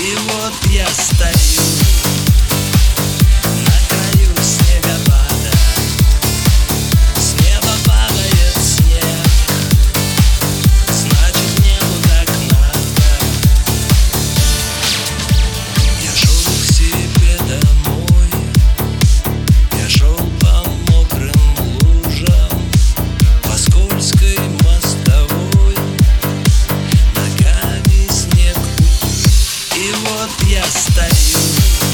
И вот я стою. Вот я стою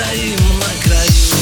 стоим на краю.